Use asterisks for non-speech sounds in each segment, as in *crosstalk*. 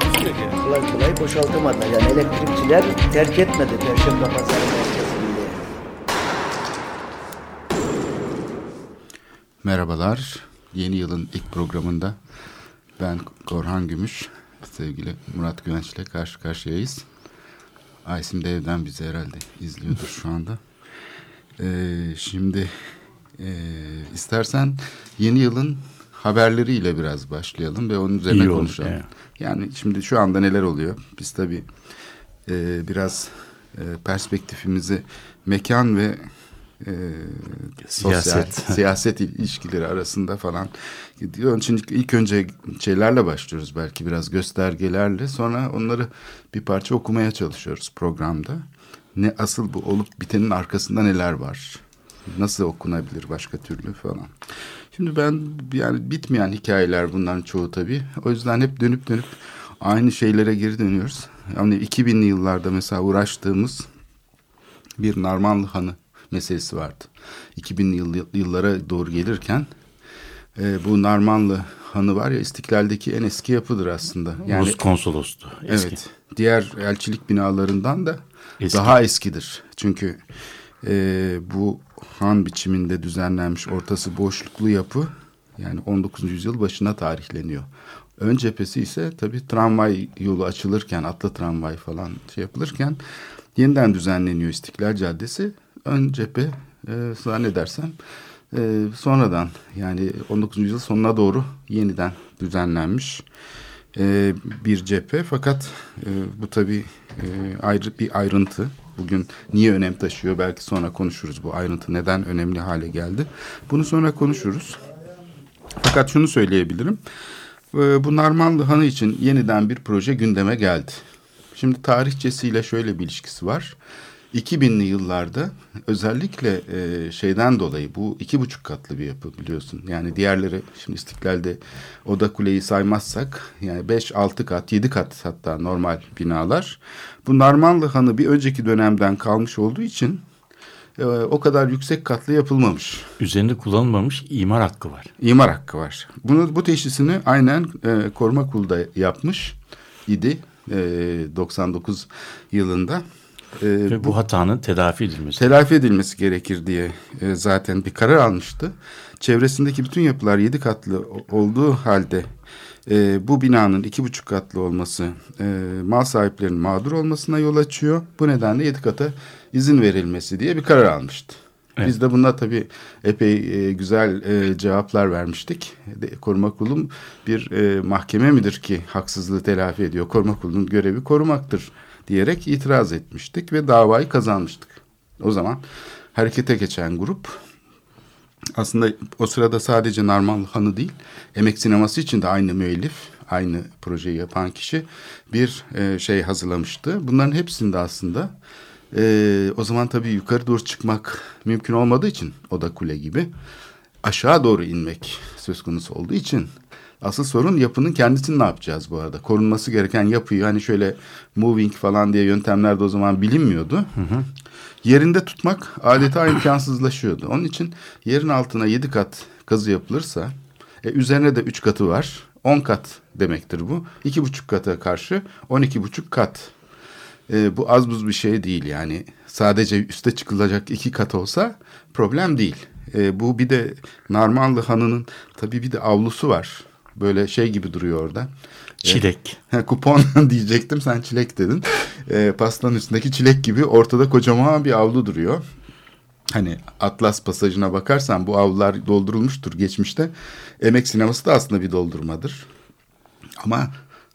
Takusuyor ki. Kolay kolay boşaltamadılar. Yani elektrikçiler terk etmedi Perşembe Pazarı merkezini. Merhabalar. Yeni yılın ilk programında ben Korhan Gümüş, sevgili Murat Güvenç ile karşı karşıyayız. Aysim de evden bizi herhalde izliyordur şu anda. Ee, şimdi e, istersen yeni yılın haberleriyle biraz başlayalım ve onun üzerine İyi konuşalım. evet. Yani şimdi şu anda neler oluyor? Biz tabii e, biraz e, perspektifimizi mekan ve e, sosyal, Siyaset. *laughs* siyaset ilişkileri arasında falan gidiyor. Onun için ilk önce şeylerle başlıyoruz belki biraz göstergelerle. Sonra onları bir parça okumaya çalışıyoruz programda. Ne asıl bu olup bitenin arkasında neler var? Nasıl okunabilir başka türlü falan. Şimdi ben yani bitmeyen hikayeler bunların çoğu tabii. O yüzden hep dönüp dönüp aynı şeylere geri dönüyoruz. Yani 2000'li yıllarda mesela uğraştığımız bir Narmanlı Hanı meselesi vardı. 2000'li yıl, yıllara doğru gelirken e, bu Narmanlı Hanı var ya İstiklal'deki en eski yapıdır aslında. Yani Rus konsolostu. Eski. Evet. Diğer elçilik binalarından da Eski. daha eskidir. Çünkü e, bu han biçiminde düzenlenmiş ortası boşluklu yapı yani 19. yüzyıl başına tarihleniyor. Ön cephesi ise tabii tramvay yolu açılırken, atlı tramvay falan şey yapılırken yeniden düzenleniyor İstiklal Caddesi. Ön cephe e, zannedersem e, sonradan yani 19. yüzyıl sonuna doğru yeniden düzenlenmiş e, bir cephe. Fakat e, bu tabii e, ayrı bir ayrıntı. Bugün niye önem taşıyor belki sonra konuşuruz bu ayrıntı neden önemli hale geldi. Bunu sonra konuşuruz. Fakat şunu söyleyebilirim. E, bu Narmanlı Hanı için yeniden bir proje gündeme geldi. Şimdi tarihçesiyle şöyle bir ilişkisi var. 2000'li yıllarda özellikle e, şeyden dolayı bu iki buçuk katlı bir yapı biliyorsun. Yani diğerleri şimdi İstiklal'de Oda Kuleyi saymazsak yani 5, 6 kat, 7 kat hatta normal binalar. Bu Narmanlı Hanı bir önceki dönemden kalmış olduğu için e, o kadar yüksek katlı yapılmamış. Üzerinde kullanılmamış imar hakkı var. İmar hakkı var. Bunu bu teşhisini aynen e, Koruma Kurulu da yapmış idi e, 99 yılında. E, Ve bu, hatanın telafi edilmesi. telafi edilmesi gerekir diye e, zaten bir karar almıştı. Çevresindeki bütün yapılar yedi katlı olduğu halde e, bu binanın iki buçuk katlı olması e, mal sahiplerinin mağdur olmasına yol açıyor. Bu nedenle yedi kata izin verilmesi diye bir karar almıştı. Evet. Biz de buna tabii epey e, güzel e, cevaplar vermiştik. De, koruma kurulu bir e, mahkeme midir ki haksızlığı telafi ediyor? Koruma kurulunun görevi korumaktır diyerek itiraz etmiştik ve davayı kazanmıştık. O zaman harekete geçen grup aslında o sırada sadece Narmanlı Hanı değil, Emek Sineması için de aynı müellif, aynı projeyi yapan kişi bir e, şey hazırlamıştı. Bunların hepsinde aslında e, o zaman tabii yukarı doğru çıkmak mümkün olmadığı için o da kule gibi aşağı doğru inmek söz konusu olduğu için asıl sorun yapının kendisini ne yapacağız bu arada? Korunması gereken yapıyı hani şöyle moving falan diye yöntemler de o zaman bilinmiyordu. Yerinde tutmak adeta imkansızlaşıyordu. Onun için yerin altına yedi kat kazı yapılırsa e, üzerine de üç katı var. On kat demektir bu. İki buçuk kata karşı on iki buçuk kat. E, bu az buz bir şey değil yani. Sadece üste çıkılacak iki kat olsa problem değil. E, bu bir de Narmanlı Hanı'nın tabii bir de avlusu var. Böyle şey gibi duruyor orada. Çilek. Ha, kupon *laughs* diyecektim sen çilek dedin. E, pastanın üstündeki çilek gibi ortada kocaman bir avlu duruyor. Hani Atlas pasajına bakarsan bu avlular doldurulmuştur geçmişte. Emek sineması da aslında bir doldurmadır. Ama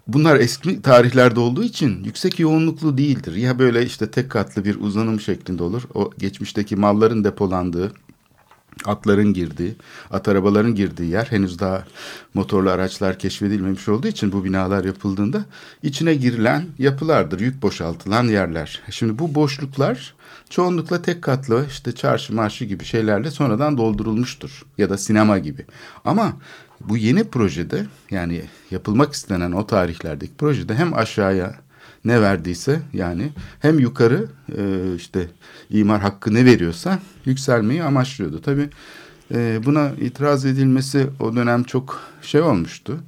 bunlar eski tarihlerde olduğu için yüksek yoğunluklu değildir. Ya böyle işte tek katlı bir uzanım şeklinde olur. O geçmişteki malların depolandığı atların girdiği, at arabaların girdiği yer henüz daha motorlu araçlar keşfedilmemiş olduğu için bu binalar yapıldığında içine girilen yapılardır, yük boşaltılan yerler. Şimdi bu boşluklar çoğunlukla tek katlı işte çarşı marşı gibi şeylerle sonradan doldurulmuştur ya da sinema gibi. Ama bu yeni projede yani yapılmak istenen o tarihlerdeki projede hem aşağıya ne verdiyse yani hem yukarı e, işte imar hakkı ne veriyorsa yükselmeyi amaçlıyordu. Tabii e, buna itiraz edilmesi o dönem çok şey olmuştu.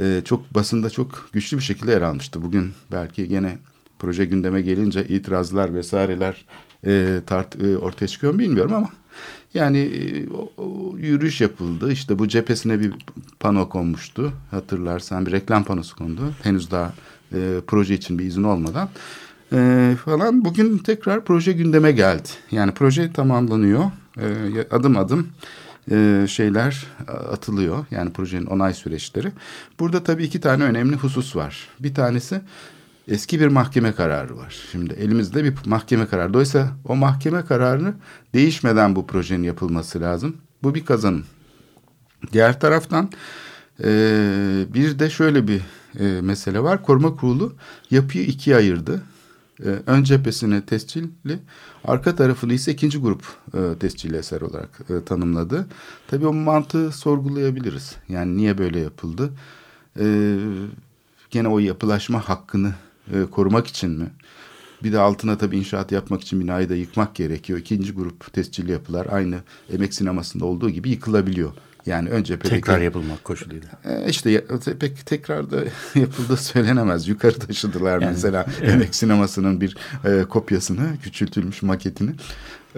E, çok basında çok güçlü bir şekilde yer almıştı. Bugün belki gene proje gündeme gelince itirazlar vesaireler e, tart, e, ortaya çıkıyor mu bilmiyorum ama yani e, o, o, yürüyüş yapıldı. İşte bu cephesine bir pano konmuştu. Hatırlarsan bir reklam panosu kondu. Henüz daha e, proje için bir izin olmadan e, falan. Bugün tekrar proje gündeme geldi. Yani proje tamamlanıyor. E, adım adım e, şeyler atılıyor. Yani projenin onay süreçleri. Burada tabii iki tane önemli husus var. Bir tanesi eski bir mahkeme kararı var. Şimdi elimizde bir mahkeme kararı. Dolayısıyla o mahkeme kararını değişmeden bu projenin yapılması lazım. Bu bir kazanım. Diğer taraftan e, bir de şöyle bir e, mesele var. Koruma kurulu yapıyı ikiye ayırdı. E, ön cephesini tescilli, arka tarafını ise ikinci grup e, tescilli eser olarak e, tanımladı. Tabii o mantığı sorgulayabiliriz. Yani niye böyle yapıldı? E, gene o yapılaşma hakkını e, korumak için mi? Bir de altına tabii inşaat yapmak için binayı da yıkmak gerekiyor. İkinci grup tescilli yapılar aynı emek sinemasında olduğu gibi yıkılabiliyor. Yani önce cephedeki... Tekrar yapılmak koşuluyla. E, işte pek tekrar da *laughs* yapıldığı söylenemez. Yukarı taşıdılar yani, mesela evet. Emek Sineması'nın bir e, kopyasını, küçültülmüş maketini.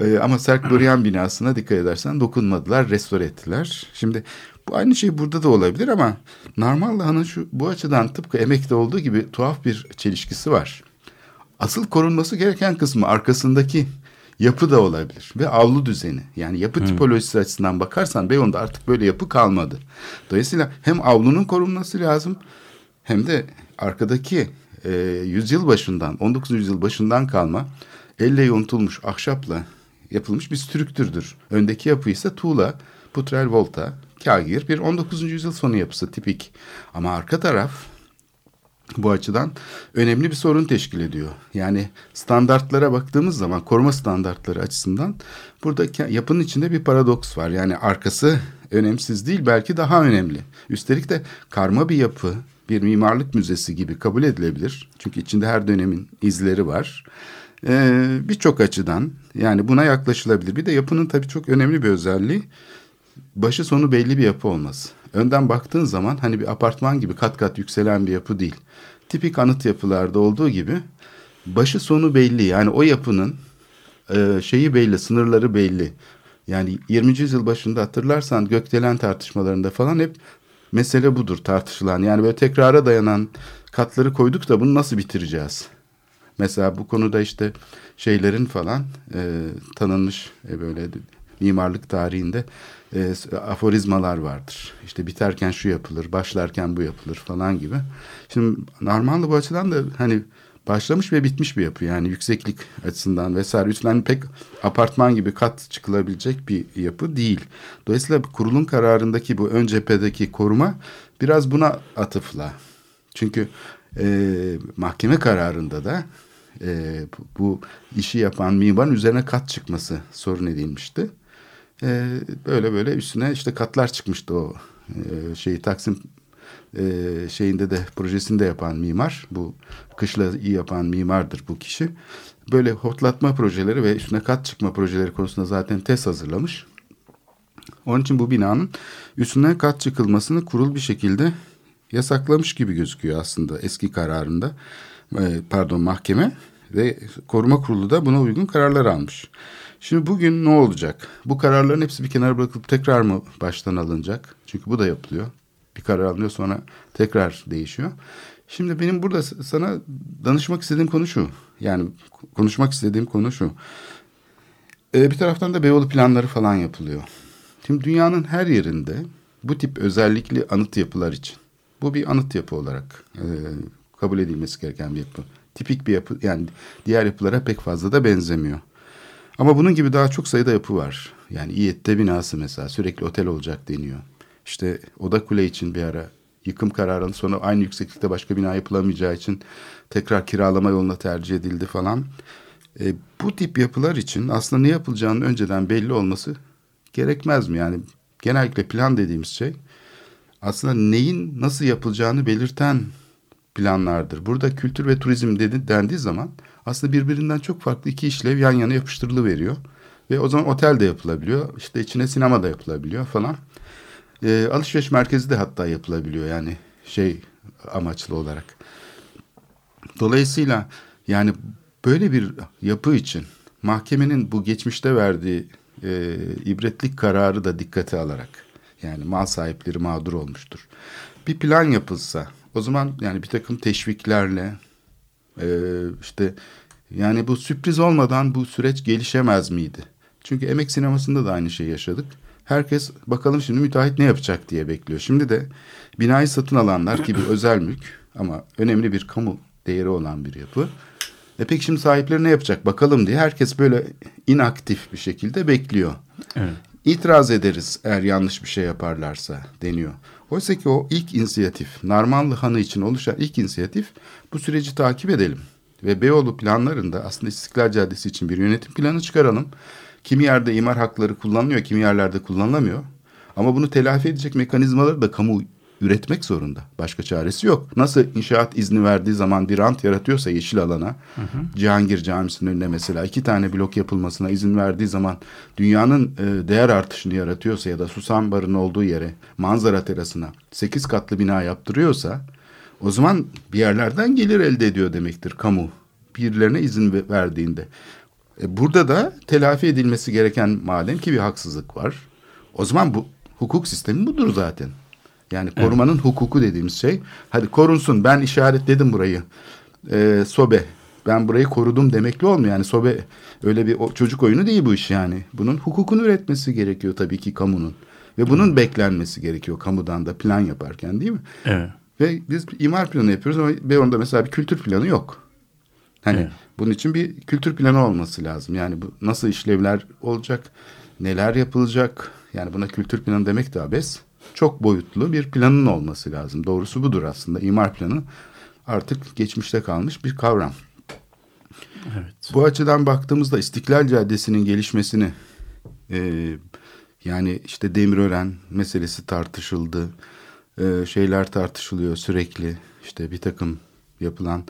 E, ama Serk *clears throat* Dorian binasına dikkat edersen dokunmadılar, restore ettiler. Şimdi bu aynı şey burada da olabilir ama Narmanlıhan'ın şu bu açıdan tıpkı emekte olduğu gibi tuhaf bir çelişkisi var. Asıl korunması gereken kısmı arkasındaki yapı da olabilir ve avlu düzeni. Yani yapı hmm. tipolojisi açısından bakarsan Beyoğlu'nda artık böyle yapı kalmadı. Dolayısıyla hem avlunun korunması lazım hem de arkadaki e, yüzyıl başından 19. yüzyıl başından kalma elle yontulmuş ahşapla yapılmış bir strüktürdür. Öndeki yapı ise tuğla, putrel volta, kagir bir 19. yüzyıl sonu yapısı tipik. Ama arka taraf bu açıdan önemli bir sorun teşkil ediyor. Yani standartlara baktığımız zaman koruma standartları açısından burada yapının içinde bir paradoks var. Yani arkası önemsiz değil belki daha önemli. Üstelik de karma bir yapı bir mimarlık müzesi gibi kabul edilebilir. Çünkü içinde her dönemin izleri var. Ee, Birçok açıdan yani buna yaklaşılabilir. Bir de yapının tabii çok önemli bir özelliği başı sonu belli bir yapı olması. Önden baktığın zaman hani bir apartman gibi kat kat yükselen bir yapı değil. Tipik anıt yapılarda olduğu gibi başı sonu belli. Yani o yapının e, şeyi belli, sınırları belli. Yani 20. yüzyıl başında hatırlarsan gökdelen tartışmalarında falan hep mesele budur tartışılan. Yani böyle tekrara dayanan katları koyduk da bunu nasıl bitireceğiz? Mesela bu konuda işte şeylerin falan e, tanınmış e, böyle mimarlık tarihinde e, aforizmalar vardır. İşte biterken şu yapılır, başlarken bu yapılır falan gibi. Şimdi Narmanlı bu açıdan da hani başlamış ve bitmiş bir yapı yani yükseklik açısından vesaire. Üstten pek apartman gibi kat çıkılabilecek bir yapı değil. Dolayısıyla kurulun kararındaki bu ön cephedeki koruma biraz buna atıfla. Çünkü e, mahkeme kararında da e, bu işi yapan mimarın üzerine kat çıkması sorun edilmişti. E, böyle böyle üstüne işte katlar çıkmıştı o e, şeyi Taksim e, şeyinde de projesinde yapan mimar. Bu kışla iyi yapan mimardır bu kişi. Böyle hortlatma projeleri ve üstüne kat çıkma projeleri konusunda zaten test hazırlamış. Onun için bu binanın üstüne kat çıkılmasını kurul bir şekilde yasaklamış gibi gözüküyor aslında eski kararında. E, pardon mahkeme ve koruma kurulu da buna uygun kararlar almış. Şimdi bugün ne olacak? Bu kararların hepsi bir kenara bırakılıp tekrar mı baştan alınacak? Çünkü bu da yapılıyor. Bir karar alınıyor sonra tekrar değişiyor. Şimdi benim burada sana danışmak istediğim konu şu. Yani konuşmak istediğim konu şu. Ee, bir taraftan da Beyoğlu planları falan yapılıyor. Şimdi dünyanın her yerinde bu tip özellikli anıt yapılar için. Bu bir anıt yapı olarak e, kabul edilmesi gereken bir yapı. Tipik bir yapı yani diğer yapılara pek fazla da benzemiyor. Ama bunun gibi daha çok sayıda yapı var. Yani İETT binası mesela sürekli otel olacak deniyor. İşte Oda Kule için bir ara yıkım kararının sonra aynı yükseklikte başka bina yapılamayacağı için tekrar kiralama yoluna tercih edildi falan. E, bu tip yapılar için aslında ne yapılacağının önceden belli olması gerekmez mi? Yani genellikle plan dediğimiz şey aslında neyin nasıl yapılacağını belirten planlardır. Burada kültür ve turizm dedi, dendiği zaman aslında birbirinden çok farklı iki işlev yan yana yapıştırılıveriyor. Ve o zaman otel de yapılabiliyor. İşte içine sinema da yapılabiliyor falan. E, alışveriş merkezi de hatta yapılabiliyor yani şey amaçlı olarak. Dolayısıyla yani böyle bir yapı için mahkemenin bu geçmişte verdiği e, ibretlik kararı da dikkate alarak yani mal sahipleri mağdur olmuştur. Bir plan yapılsa o zaman yani bir takım teşviklerle e, işte yani bu sürpriz olmadan bu süreç gelişemez miydi? Çünkü emek sinemasında da aynı şeyi yaşadık. Herkes bakalım şimdi müteahhit ne yapacak diye bekliyor. Şimdi de binayı satın alanlar gibi özel mülk ama önemli bir kamu değeri olan bir yapı. E peki şimdi sahipleri ne yapacak bakalım diye herkes böyle inaktif bir şekilde bekliyor. Evet. İtiraz ederiz eğer yanlış bir şey yaparlarsa deniyor. Oysa ki o ilk inisiyatif, Narmanlı Hanı için oluşan ilk inisiyatif bu süreci takip edelim. Ve Beyoğlu planlarında aslında İstiklal Caddesi için bir yönetim planı çıkaralım. Kimi yerde imar hakları kullanılıyor, kimi yerlerde kullanılamıyor. Ama bunu telafi edecek mekanizmaları da kamu üretmek zorunda. Başka çaresi yok. Nasıl inşaat izni verdiği zaman bir rant yaratıyorsa yeşil alana, hı hı. Cihangir Camisi'nin önüne mesela iki tane blok yapılmasına izin verdiği zaman dünyanın e, değer artışını yaratıyorsa ya da Susam Barı'nın olduğu yere, manzara terasına sekiz katlı bina yaptırıyorsa o zaman bir yerlerden gelir elde ediyor demektir kamu. Birilerine izin verdiğinde. E, burada da telafi edilmesi gereken malum ki bir haksızlık var. O zaman bu hukuk sistemi budur zaten. Yani korumanın evet. hukuku dediğimiz şey. Hadi korunsun ben işaretledim burayı. Ee, sobe ben burayı korudum demekli olmuyor. Yani sobe öyle bir çocuk oyunu değil bu iş yani. Bunun hukukunu üretmesi gerekiyor tabii ki kamunun. Ve bunun evet. beklenmesi gerekiyor kamudan da plan yaparken değil mi? Evet. Ve biz imar planı yapıyoruz ama Beyoğlu'nda mesela bir kültür planı yok. Hani evet. bunun için bir kültür planı olması lazım. Yani bu nasıl işlevler olacak, neler yapılacak. Yani buna kültür planı demek de abes çok boyutlu bir planın olması lazım. Doğrusu budur aslında. İmar planı artık geçmişte kalmış bir kavram. Evet. Bu açıdan baktığımızda İstiklal Caddesi'nin gelişmesini e, yani işte Demirören meselesi tartışıldı. E, şeyler tartışılıyor sürekli. İşte bir takım yapılan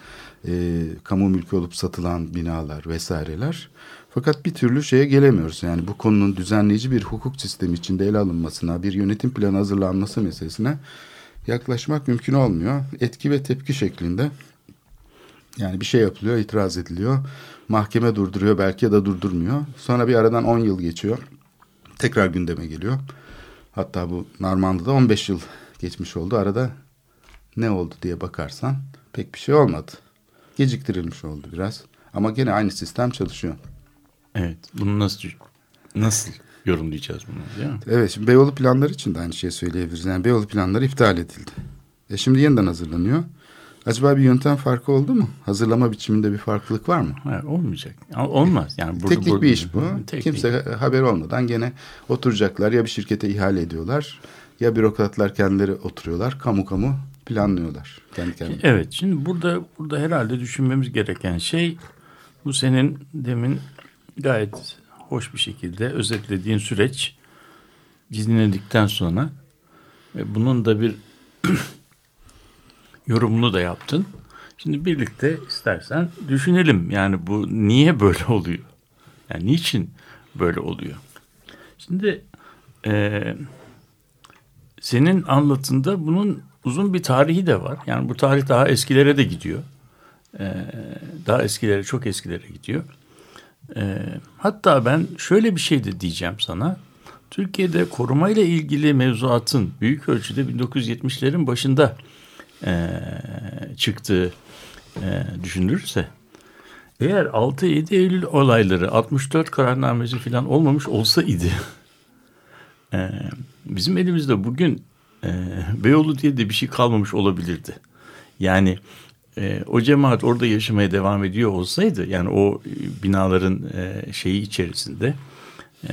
e, kamu mülkü olup satılan binalar vesaireler. Fakat bir türlü şeye gelemiyoruz. Yani bu konunun düzenleyici bir hukuk sistemi içinde ele alınmasına, bir yönetim planı hazırlanması meselesine yaklaşmak mümkün olmuyor. Etki ve tepki şeklinde. Yani bir şey yapılıyor, itiraz ediliyor. Mahkeme durduruyor belki ya da durdurmuyor. Sonra bir aradan 10 yıl geçiyor. Tekrar gündeme geliyor. Hatta bu Narmandı'da 15 yıl geçmiş oldu. Arada ne oldu diye bakarsan pek bir şey olmadı. Geciktirilmiş oldu biraz. Ama gene aynı sistem çalışıyor. Evet. Bunu nasıl nasıl yorumlayacağız bunu değil mi? Evet. Şimdi Beyoğlu planları için de aynı şeyi söyleyebiliriz. Yani Beyoğlu planları iptal edildi. E şimdi yeniden hazırlanıyor. Acaba bir yöntem farkı oldu mu? Hazırlama biçiminde bir farklılık var mı? Hayır, olmayacak. Olmaz. Yani burada, Teknik burada, bir iş bu. Teknik. Kimse haber olmadan gene oturacaklar ya bir şirkete ihale ediyorlar ya bürokratlar kendileri oturuyorlar. Kamu kamu planlıyorlar kendi kendine. Evet. Şimdi burada burada herhalde düşünmemiz gereken şey bu senin demin gayet hoş bir şekilde özetlediğin süreç dinledikten sonra ve bunun da bir *clears throat* yorumunu da yaptın. Şimdi birlikte istersen düşünelim. Yani bu niye böyle oluyor? Yani niçin böyle oluyor? Şimdi e, senin anlatında bunun uzun bir tarihi de var. Yani bu tarih daha eskilere de gidiyor. E, daha eskilere, çok eskilere gidiyor. E, hatta ben şöyle bir şey de diyeceğim sana. Türkiye'de korumayla ilgili mevzuatın büyük ölçüde 1970'lerin başında e, çıktığı e, düşünülürse eğer 6-7 Eylül olayları 64 kararnamesi falan olmamış olsa idi *laughs* e, bizim elimizde bugün e, Beyoğlu diye de bir şey kalmamış olabilirdi. Yani e, o cemaat orada yaşamaya devam ediyor olsaydı yani o binaların e, şeyi içerisinde e,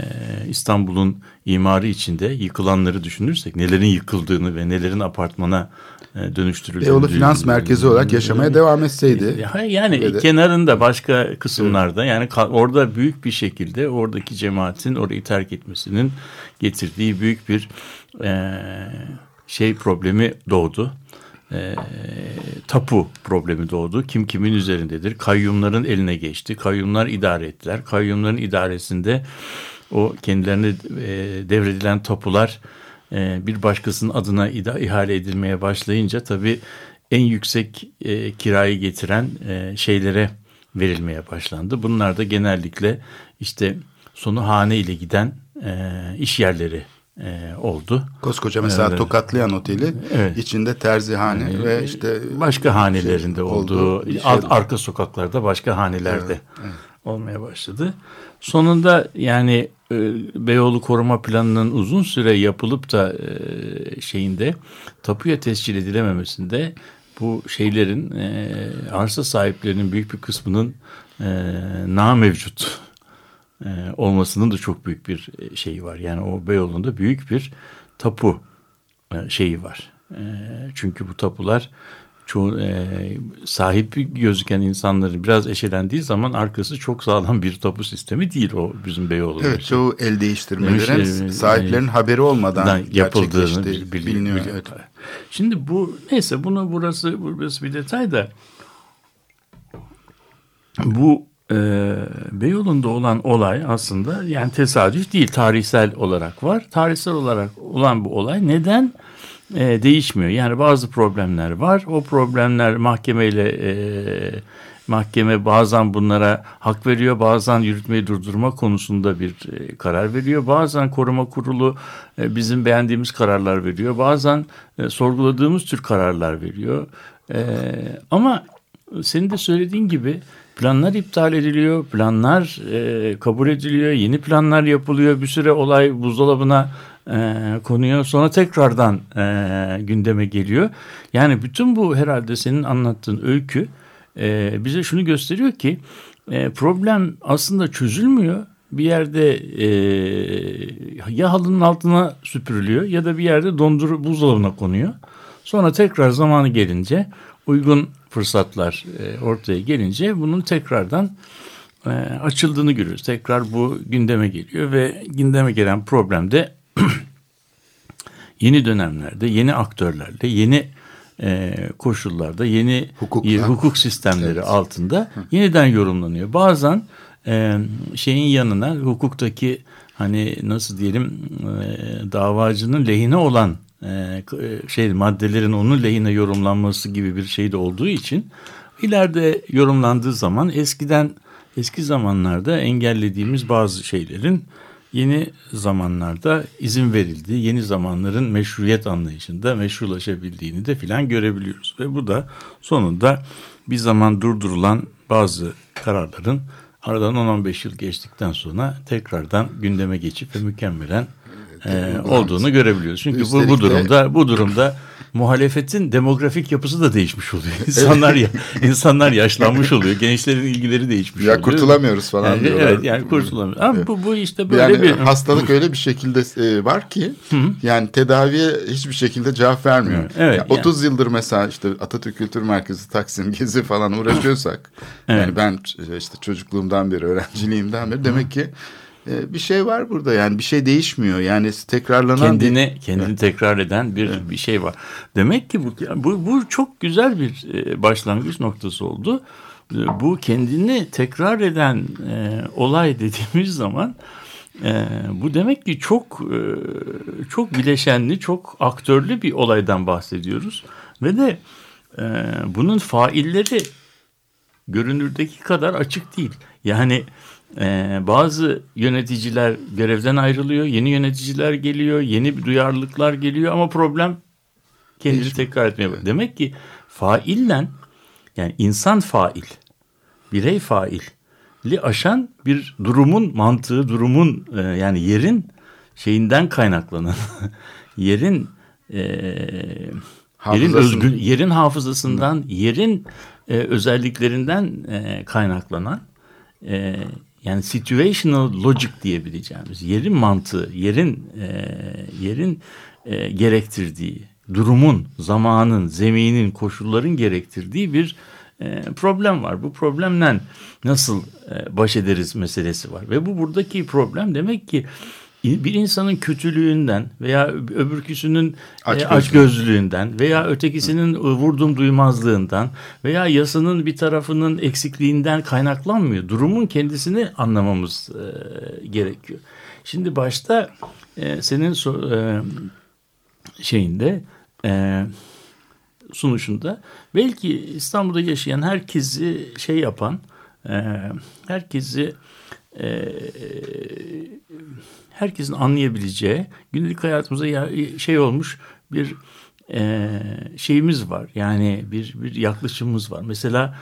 İstanbul'un imarı içinde yıkılanları düşünürsek nelerin yıkıldığını ve nelerin apartmana e, dönüştürüldüğünü. Beyoğlu Finans Merkezi olarak yaşamaya devam etseydi. Yani Ve de- kenarında başka kısımlarda yani orada büyük bir şekilde oradaki cemaatin orayı terk etmesinin getirdiği büyük bir e, şey problemi doğdu. E, tapu problemi doğdu. Kim kimin üzerindedir? Kayyumların eline geçti. Kayyumlar idare ettiler. Kayyumların idaresinde o kendilerine e, devredilen tapular e, bir başkasının adına ida, ihale edilmeye başlayınca tabii en yüksek e, kirayı getiren e, şeylere verilmeye başlandı. Bunlar da genellikle işte sonu hane ile giden e, iş yerleri e, oldu. Koskoca mesela Evet. Tokatlayan Oteli Evet. içinde terzihane ve işte başka hanelerinde şey olduğu, bir şey arka sokaklarda başka hanelerde olmaya başladı. Sonunda yani e, Beyoğlu koruma planının uzun süre yapılıp da e, şeyinde tapuya tescil edilememesinde bu şeylerin e, arsa sahiplerinin büyük bir kısmının e, na mevcut e, olmasının da çok büyük bir e, şeyi var. Yani o Beyoğlu'nda büyük bir tapu e, şeyi var. E, çünkü bu tapular çoğu e, sahip gözüken insanların biraz eşelendiği zaman arkası çok sağlam bir tapu sistemi değil o bizim Beyoğlu'nda. evet çoğu el değiştirmelerin Demiş, e, sahiplerin e, haberi olmadan Dan yapıldığını gerçekleştiği bil- bil- biliniyor. bil- Evet. Şimdi bu neyse bunu burası burası bir detay da bu e, Beyoğlu'nda olan olay aslında yani tesadüf değil tarihsel olarak var. Tarihsel olarak olan bu olay neden e, değişmiyor? Yani bazı problemler var. O problemler mahkemeyle e, mahkeme bazen bunlara hak veriyor, bazen yürütmeyi durdurma konusunda bir e, karar veriyor. Bazen koruma kurulu e, bizim beğendiğimiz kararlar veriyor. Bazen e, sorguladığımız tür kararlar veriyor. E, ama senin de söylediğin gibi planlar iptal ediliyor, planlar e, kabul ediliyor, yeni planlar yapılıyor, bir süre olay buzdolabına e, konuyor, sonra tekrardan e, gündeme geliyor. Yani bütün bu herhalde senin anlattığın öykü e, bize şunu gösteriyor ki e, problem aslında çözülmüyor. Bir yerde e, ya halının altına süpürülüyor ya da bir yerde dondur buzdolabına konuyor. Sonra tekrar zamanı gelince uygun fırsatlar e, ortaya gelince bunun tekrardan e, açıldığını görüyoruz. Tekrar bu gündeme geliyor ve gündeme gelen problem de *clears throat* yeni dönemlerde, yeni aktörlerle, yeni e, koşullarda, yeni Hukukla. e, hukuk sistemleri Evet. altında yeniden yorumlanıyor. Bazen e, şeyin yanına hukuktaki hani nasıl diyelim e, davacının lehine olan e, k- e, şey maddelerin onun lehine yorumlanması gibi bir şey de olduğu için ileride yorumlandığı zaman eskiden eski zamanlarda engellediğimiz bazı şeylerin yeni zamanlarda izin verildiği, yeni zamanların meşruiyet anlayışında meşrulaşabildiğini de filan görebiliyoruz. Ve bu da sonunda bir zaman durdurulan bazı kararların aradan 10-15 yıl geçtikten sonra tekrardan gündeme geçip ve mükemmelen e, olduğunu görebiliyoruz. Çünkü bu, Üstelik bu durumda bu durumda muhalefetin demografik yapısı da değişmiş oluyor. İnsanlar ya, insanlar yaşlanmış oluyor. Gençlerin ilgileri değişmiş Ya oluyor. kurtulamıyoruz falan Yani, diyorlar. Evet yani kurtulamıyoruz. Ama bu, bu işte böyle yani bir... hastalık öyle bir şekilde e, var ki yani tedaviye hiçbir şekilde cevap vermiyor. Evet, Yani 30 yıldır mesela işte Atatürk Kültür Merkezi, Taksim, Gezi falan uğraşıyorsak yani ben ç- işte çocukluğumdan beri, öğrenciliğimden beri demek ki e, bir şey var burada yani bir şey değişmiyor. Yani tekrarlanan bir- kendini kendini tekrar eden bir bir şey var. Demek ki bu bu, bu çok güzel bir e, başlangıç noktası oldu. E, Bu kendini tekrar eden e, olay dediğimiz zaman e, bu demek ki çok e, çok bileşenli, çok aktörlü bir olaydan bahsediyoruz ve de e, bunun failleri görünürdeki kadar açık değil. Yani e, bazı yöneticiler görevden ayrılıyor, yeni yöneticiler geliyor, yeni bir duyarlılıklar geliyor ama problem kendini tekrar etmeye başlıyor. Demek ki faillen yani insan fail, birey faili aşan bir durumun mantığı, durumun e, yani yerin şeyinden kaynaklanan, *laughs* yerin e, Yerin özgün, yerin hafızasından, yerin e, özelliklerinden e, kaynaklanan e, yani situational logic diyebileceğimiz yerin mantığı, yerin e, yerin e, gerektirdiği, durumun, zamanın, zeminin, koşulların gerektirdiği bir e, problem var. Bu problemle nasıl e, baş ederiz meselesi var. Ve bu buradaki problem demek ki bir insanın kötülüğünden veya öbürküsünün Açgözlüğü. aç açgözlülüğünden veya ötekisinin vurdum duymazlığından veya yasanın bir tarafının eksikliğinden kaynaklanmıyor. Durumun kendisini anlamamız e, gerekiyor. Şimdi başta e, senin so- e, şeyinde e, sunuşunda belki İstanbul'da yaşayan herkesi şey yapan e, herkesi e, herkesin anlayabileceği günlük hayatımıza ya- şey olmuş bir e, şeyimiz var. Yani bir bir yaklaşımımız var. Mesela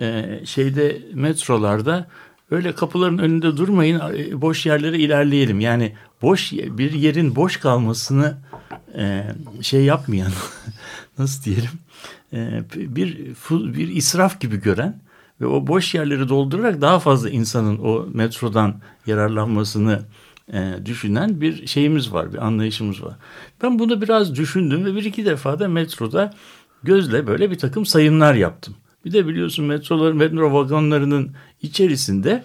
e, şeyde metrolarda öyle kapıların önünde durmayın e, boş yerlere ilerleyelim. Yani boş bir yerin boş kalmasını şey yapmayan *laughs* nasıl diyelim bir bir israf gibi gören ve o boş yerleri doldurarak daha fazla insanın o metrodan yararlanmasını e, düşünen bir şeyimiz var, bir anlayışımız var. Ben bunu biraz düşündüm ve bir iki defa da metroda gözle böyle bir takım sayımlar yaptım. Bir de biliyorsun metroların, metro vagonlarının içerisinde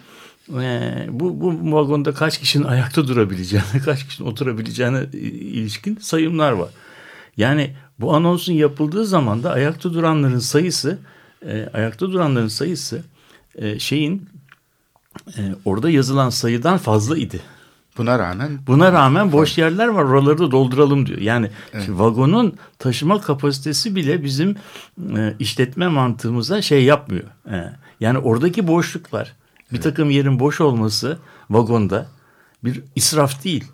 e, bu, bu vagonda kaç kişinin *laughs* ayakta durabileceğine, kaç kişinin oturabileceğine ilişkin sayımlar var. Yani bu anonsun yapıldığı zaman da ayakta duranların sayısı, e, ayakta duranların sayısı e, şeyin e, orada yazılan sayıdan fazla idi. Buna rağmen Buna rağmen boş yerler var oraları da dolduralım diyor. Yani şimdi vagonun taşıma kapasitesi bile bizim e, işletme mantığımıza şey yapmıyor. E, yani oradaki boşluklar bir takım yerin boş olması vagonda bir israf değil.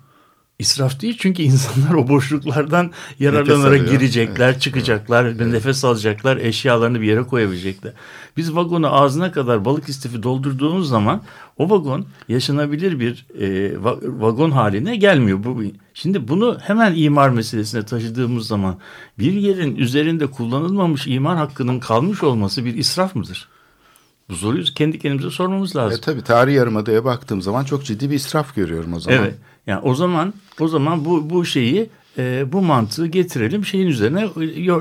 İsraf değil çünkü insanlar o boşluklardan yararlanarak girecekler, çıkacaklar, nefes alacaklar, eşyalarını bir yere koyabilecekler. Biz vagonu ağzına kadar balık istifi doldurduğumuz zaman o vagon yaşanabilir bir e, va- vagon haline gelmiyor. Bu Şimdi bunu hemen imar meselesine taşıdığımız zaman bir yerin üzerinde kullanılmamış imar hakkının kalmış olması bir israf mıdır? Bu soruyu kendi kendimize sormamız lazım. e, tabii tarihi yarımadaya baktığım zaman çok ciddi bir israf görüyorum o zaman. Evet. Yani o zaman o zaman bu bu şeyi e, bu mantığı getirelim şeyin üzerine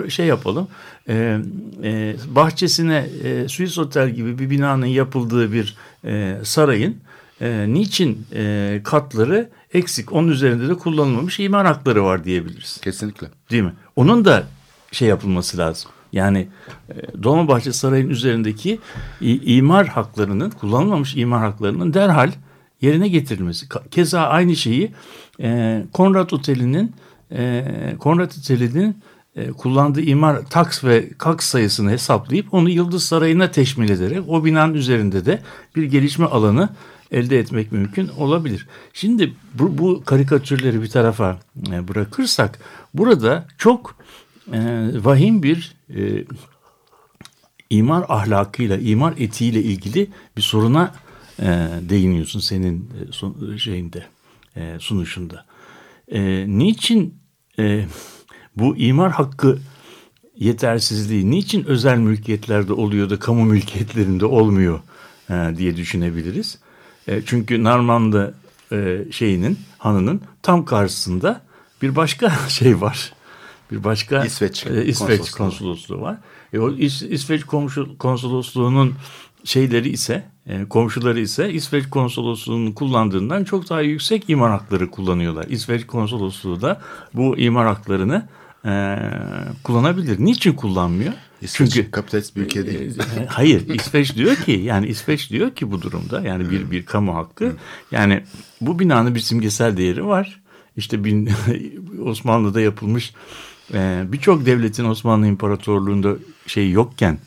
e, şey yapalım. E, e, bahçesine e, Swiss Otel gibi bir binanın yapıldığı bir e, sarayın e, niçin e, katları eksik onun üzerinde de kullanılmamış imar hakları var diyebiliriz. Kesinlikle. Değil mi? Onun da şey yapılması lazım. Yani e, Dolmabahçe Sarayı'nın üzerindeki imar haklarının, kullanılmamış imar haklarının derhal yerine getirilmesi. Keza aynı şeyi e, Konrad Oteli'nin e, Konrad Oteli'nin kullandığı imar taks ve kaks sayısını hesaplayıp onu Yıldız Sarayı'na teşmil ederek o binanın üzerinde de bir gelişme alanı elde etmek mümkün olabilir. Şimdi bu, bu karikatürleri bir tarafa bırakırsak burada çok e, vahim bir e, imar ahlakıyla, imar etiğiyle ilgili bir soruna e, değiniyorsun senin e, son, şeyinde, e, sunuşunda. E, niçin e, bu imar hakkı yetersizliği niçin özel mülkiyetlerde oluyor da kamu mülkiyetlerinde olmuyor e, diye düşünebiliriz. E, çünkü Narmanlı e, şeyinin hanının tam karşısında bir başka *laughs* şey var. Bir başka İsveç e, İsveç konsolosluğu. konsolosluğu var. E, o İs- İsveç komşu, konsolosluğunun şeyleri ise e, komşuları ise İsveç konsolosluğunun kullandığından çok daha yüksek imar hakları kullanıyorlar. İsveç konsolosluğu da bu imar haklarını e, kullanabilir. Niçin kullanmıyor? İsveç Çünkü kapitalist bir ülke değil. e, Hayır İsveç diyor ki yani İsveç diyor ki bu durumda yani bir bir kamu hakkı yani bu binanın bir simgesel değeri var. İşte bin, *laughs* Osmanlı'da yapılmış e, birçok devletin Osmanlı İmparatorluğu'nda şey yokken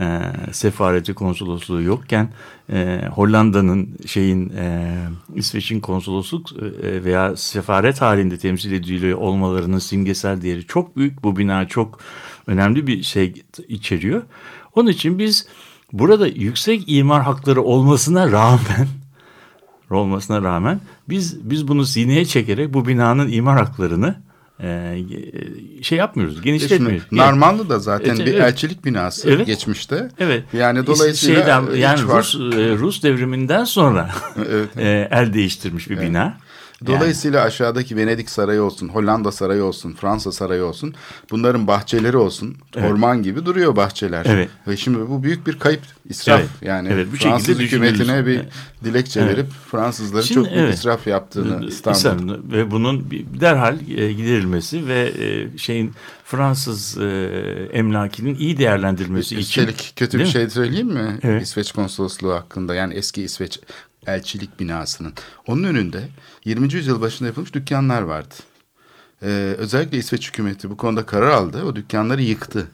e, sefareti konsolosluğu yokken e, Hollanda'nın şeyin e, İsveç'in konsolosluk e, veya sefaret halinde temsil ediliyor olmalarının simgesel değeri çok büyük. Bu bina çok önemli bir şey içeriyor. Onun için biz burada yüksek imar hakları olmasına rağmen olmasına rağmen biz biz bunu sineye çekerek bu binanın imar haklarını şey yapmıyoruz, Şimdi genişletmiyoruz. Narmanlı da zaten Evet, bir evet. elçilik binası Evet. geçmişte. Evet. Yani dolayısıyla Şeyden, yani var. Rus, e, Rus devriminden sonra *laughs* Evet. *laughs* e, el değiştirmiş bir bina. Dolayısıyla aşağıdaki Venedik Sarayı olsun, Hollanda Sarayı olsun, Fransa Sarayı olsun, bunların bahçeleri olsun, orman gibi duruyor bahçeler. Evet. Ve şimdi bu büyük bir kayıp, israf. Evet. Yani Evet, bu Fransız hükümetine bir dilekçe Evet. verip Fransızların Şimdi, çok büyük evet. israf yaptığını İstanbul. İstanbul. ve bunun derhal e, giderilmesi ve e, şeyin Fransız e, emlakinin iyi değerlendirilmesi için. Üstelik kötü bir mi? şey söyleyeyim mi? Evet. İsveç konsolosluğu hakkında yani eski İsveç elçilik binasının. Onun önünde 20. yüzyıl başında yapılmış dükkanlar vardı. Ee, özellikle İsveç hükümeti bu konuda karar aldı. O dükkanları yıktı.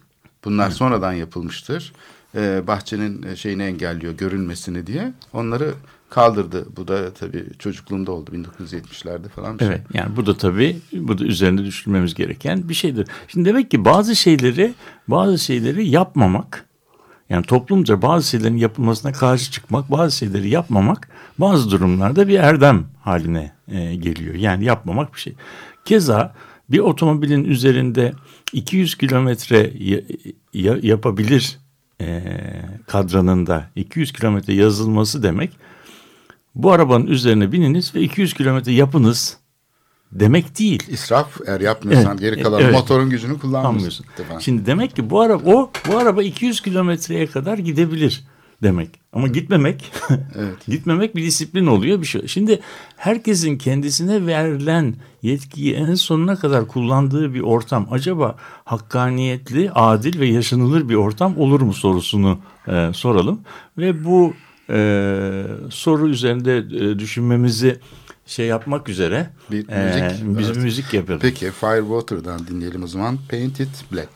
Bunlar sonradan yapılmıştır. Ee, bahçenin e, şeyini engelliyor, görünmesini diye. Onları kaldırdı. Bu da tabii çocukluğumda oldu 1970'lerde falan bir şey. Evet yani bu da tabii bu da üzerinde düşünmemiz gereken bir şeydir. Şimdi demek ki bazı şeyleri bazı şeyleri yapmamak yani toplumca bazı şeylerin yapılmasına karşı çıkmak bazı şeyleri yapmamak bazı durumlarda bir erdem haline e, geliyor. Yani yapmamak bir şey. Keza bir otomobilin üzerinde 200 kilometre ya- ya- yapabilir e, kadranında 200 kilometre yazılması demek bu arabanın üzerine bininiz ve 200 kilometre yapınız demek değil. İsraf eğer yapmıyorsan Evet, geri kalan evet. motorun gücünü kullanmıyorsun. Anlıyorsun. Şimdi demek ki bu araba o bu araba 200 kilometreye kadar gidebilir demek. Ama gitmemek *laughs* gitmemek bir disiplin oluyor bir şey. Şimdi herkesin kendisine verilen yetkiyi en sonuna kadar kullandığı bir ortam acaba hakkaniyetli, adil ve yaşanılır bir ortam olur mu sorusunu e, soralım ve bu e, soru üzerinde e, düşünmemizi şey yapmak üzere Bir e, müzik- biz evet. bir müzik yapalım. Peki Firewater'dan dinleyelim o zaman. Paint It Black.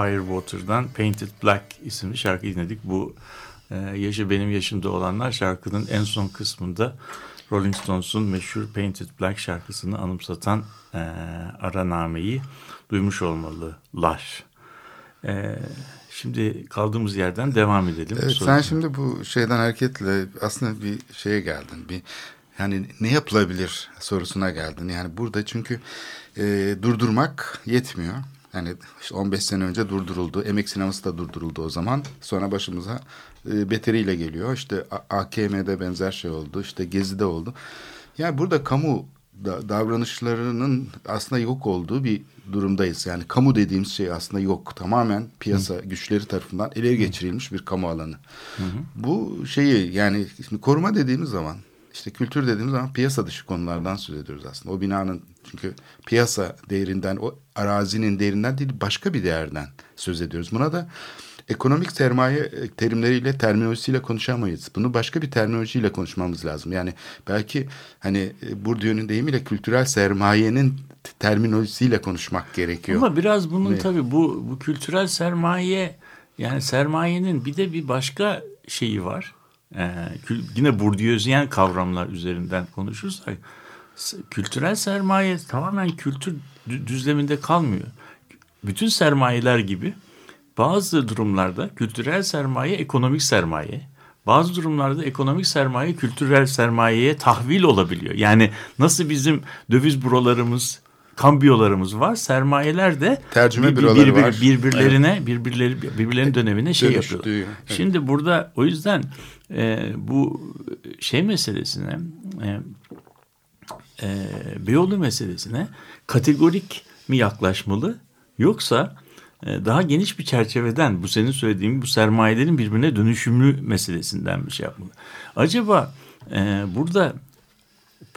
Firewater'dan Painted Black isimli şarkı dinledik. Bu e, yaşı benim yaşımda olanlar şarkının en son kısmında Rolling Stones'un meşhur Painted Black şarkısını anımsatan e, aranameyi duymuş olmalılar. E, şimdi kaldığımız yerden devam edelim. Evet, sen şimdi bu şeyden hareketle aslında bir şeye geldin. Bir yani ne yapılabilir sorusuna geldin. Yani burada çünkü e, durdurmak yetmiyor. Yani işte 15 sene önce durduruldu. Emek sineması da durduruldu o zaman. Sonra başımıza e, beteriyle geliyor. İşte AKM'de benzer şey oldu. İşte Gezi'de oldu. Yani burada kamu da, davranışlarının aslında yok olduğu bir durumdayız. Yani kamu dediğimiz şey aslında yok. Tamamen piyasa güçleri tarafından ele geçirilmiş bir kamu alanı. Bu şeyi yani şimdi koruma dediğimiz zaman işte kültür dediğimiz zaman piyasa dışı konulardan söz ediyoruz aslında. O binanın çünkü piyasa değerinden, o arazinin değerinden değil başka bir değerden söz ediyoruz. Buna da ekonomik sermaye e, terimleriyle, terminolojisiyle konuşamayız. Bunu başka bir terminolojiyle konuşmamız lazım. Yani belki hani e, Bourdieu'nun deyimiyle kültürel sermayenin terminolojisiyle konuşmak gerekiyor. Ama biraz bunun Ne? tabii bu, bu kültürel sermaye yani sermayenin bir de bir başka şeyi var. Kül- yine Bourdieu'syen kavramlar üzerinden konuşursak kültürel sermaye tamamen kültür dü- düzleminde kalmıyor. Bütün sermayeler gibi bazı durumlarda kültürel sermaye ekonomik sermaye, bazı durumlarda ekonomik sermaye kültürel sermayeye tahvil olabiliyor. Yani nasıl bizim döviz bürolarımız, kambiyolarımız var, sermayeler de Tercüme bir- bir- birbir- var. birbirlerine, birbirleri birbirlerinin dönemine şey Dönüştüğü, yapıyorlar. evet. Şimdi burada o yüzden e, bu şey meselesine e, e, Beyoğlu meselesine kategorik mi yaklaşmalı yoksa e, daha geniş bir çerçeveden bu senin söylediğin bu sermayelerin birbirine dönüşümlü meselesinden bir şey yapmalı. Acaba e, burada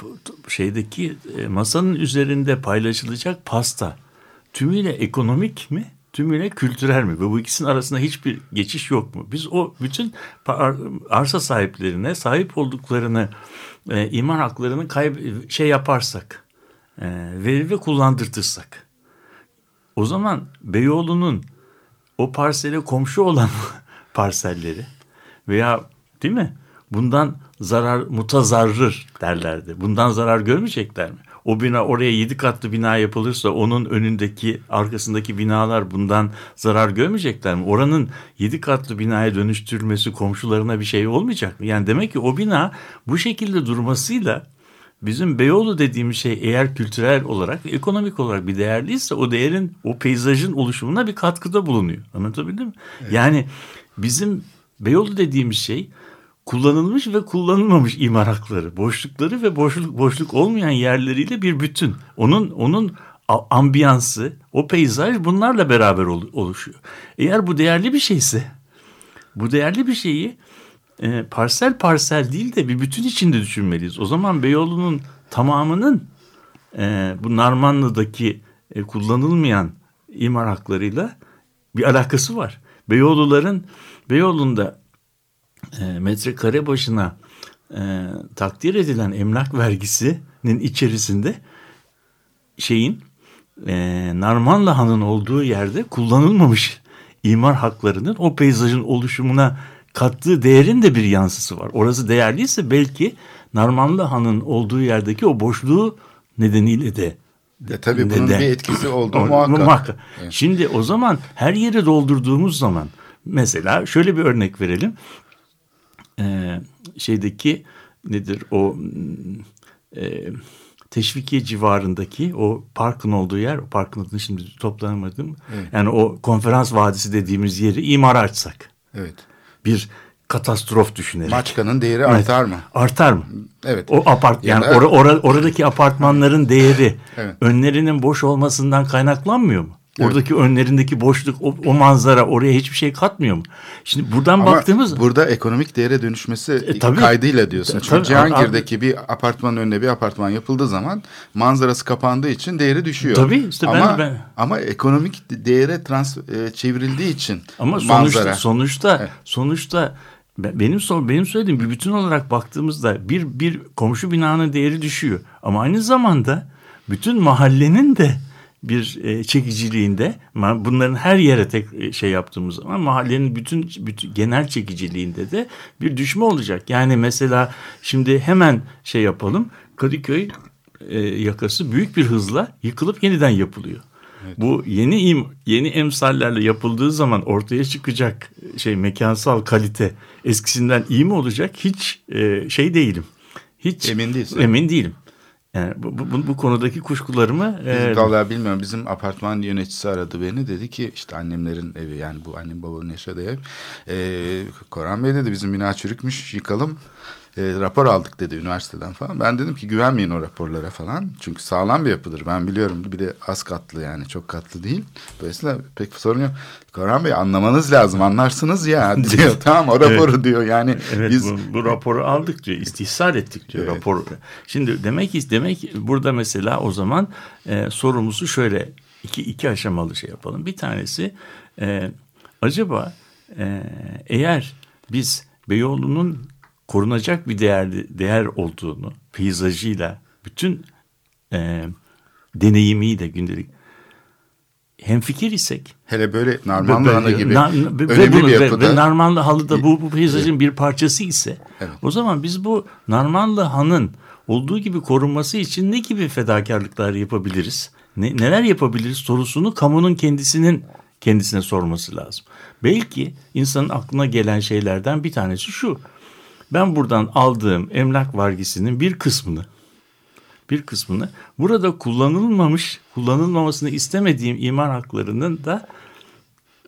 bu- şeydeki e, masanın üzerinde paylaşılacak pasta tümüyle ekonomik mi? Tümüyle kültürel mi? Ve bu ikisinin arasında hiçbir geçiş yok mu? Biz o bütün arsa sahiplerine sahip olduklarını e, iman haklarını kayb- şey yaparsak e, verir ve kullandırtırsak o zaman Beyoğlu'nun o parsele komşu olan *laughs* parselleri veya değil mi? Bundan zarar mutazarrır derlerdi. Bundan zarar görmeyecekler mi? O bina oraya yedi katlı bina yapılırsa onun önündeki arkasındaki binalar bundan zarar görmeyecekler mi? Oranın yedi katlı binaya dönüştürülmesi komşularına bir şey olmayacak mı? Yani demek ki o bina bu şekilde durmasıyla Bizim Beyoğlu dediğimiz şey eğer kültürel olarak ve ekonomik olarak bir değerliyse o değerin o peyzajın oluşumuna bir katkıda bulunuyor. Anlatabildim mi? Yani bizim Beyoğlu dediğimiz şey kullanılmış ve kullanılmamış imar hakları, boşlukları ve boşluk boşluk olmayan yerleriyle bir bütün. Onun onun ambiyansı, o peyzaj bunlarla beraber ol- oluşuyor. Eğer bu değerli bir şeyse bu değerli bir şeyi e, parsel parsel değil de bir bütün içinde düşünmeliyiz. O zaman Beyoğlu'nun tamamının e, bu Narmanlı'daki e, kullanılmayan imar haklarıyla bir alakası var. Beyoğluların Beyoğlu'nda e, metrekare başına e, takdir edilen emlak vergisinin içerisinde şeyin e, Narmanlı Han'ın olduğu yerde kullanılmamış imar haklarının o peyzajın oluşumuna kattığı değerin de bir yansısı var. Orası değerliyse belki Narmanlı Han'ın olduğu yerdeki o boşluğu nedeniyle de E, tabii bunun de- bir etkisi olduğu O- muhakkak. Evet. Şimdi o zaman her yeri doldurduğumuz zaman mesela şöyle bir örnek verelim. Ee, şeydeki nedir o e, Teşvikiye civarındaki o parkın olduğu yer, o parkın adını şimdi toplanamadım. Yani o konferans vadisi dediğimiz yeri imara açsak. Evet. Bir katastrof düşünerek. Maçkanın değeri Evet. artar mı? Artar mı? Evet. O apart yani Yani- ora- ora- oradaki apartmanların değeri Evet. önlerinin boş olmasından kaynaklanmıyor mu? Oradaki önlerindeki boşluk, o, o manzara oraya hiçbir şey katmıyor mu? Şimdi buradan Ama baktığımız burada ekonomik değere dönüşmesi E, tabii. kaydıyla diyorsun. E, Çünkü tabii. Cihangir'deki bir apartmanın önüne bir apartman yapıldığı zaman manzarası kapandığı için değeri düşüyor. Tabii, işte ben- ama, ben- ama ekonomik değere trans e, çevrildiği için ama sonuçta manzara. sonuçta Evet. sonuçta be- benim so- benim söylediğim bir bütün olarak baktığımızda bir bir komşu binanın değeri düşüyor. Ama aynı zamanda bütün mahallenin de bir e, çekiciliğinde bunların her yere tek e, şey yaptığımız zaman mahallenin bütün, bütün genel çekiciliğinde de bir düşme olacak. Yani mesela şimdi hemen şey yapalım Kadıköy e, yakası büyük bir hızla yıkılıp yeniden yapılıyor. Bu yeni im, yeni emsallerle yapıldığı zaman ortaya çıkacak şey mekansal kalite eskisinden iyi mi olacak? Hiç e, şey değilim. Hiç Emin değilsin. Emin değilim. Yani bu, bu, bu, konudaki kuşkularımı e, bilmiyorum bizim apartman yöneticisi aradı beni dedi ki işte annemlerin evi yani bu annem babanın yaşadığı ev. Ee, Koran Bey dedi bizim bina çürükmüş yıkalım. Ee, rapor aldık dedi üniversiteden falan. Ben dedim ki güvenmeyin o raporlara falan. Çünkü sağlam bir yapıdır ben biliyorum. Bir de az katlı yani çok katlı değil. Dolayısıyla pek sorun yok. Koran Bey anlamanız lazım anlarsınız ya *laughs* diyor. tamam o raporu diyor yani. Evet biz bu, bu raporu aldık diyor. istihsar ettik diyor Evet. rapor. Şimdi demek ki demek burada mesela o zaman e, sorumuzu şöyle iki iki aşamalı şey yapalım. Bir tanesi e, acaba e, eğer biz Beyoğlu'nun korunacak bir değer değer olduğunu peyzajıyla bütün e, deneyimiyle gündelik hemfikir isek hele böyle Narmanlı Ve- Hanı gibi na- ve- ve önemli bunu- bir ve- yapıda. Ve Narmanlı halı da bu, bu peyzajın bir parçası ise Evet. o zaman biz bu Narmanlı hanın olduğu gibi korunması için ne gibi fedakarlıklar yapabiliriz? Ne, neler yapabiliriz sorusunu kamunun kendisinin kendisine sorması lazım. Belki insanın aklına gelen şeylerden bir tanesi şu. Ben buradan aldığım emlak vergisinin bir kısmını bir kısmını burada kullanılmamış, kullanılmamasını istemediğim imar haklarının da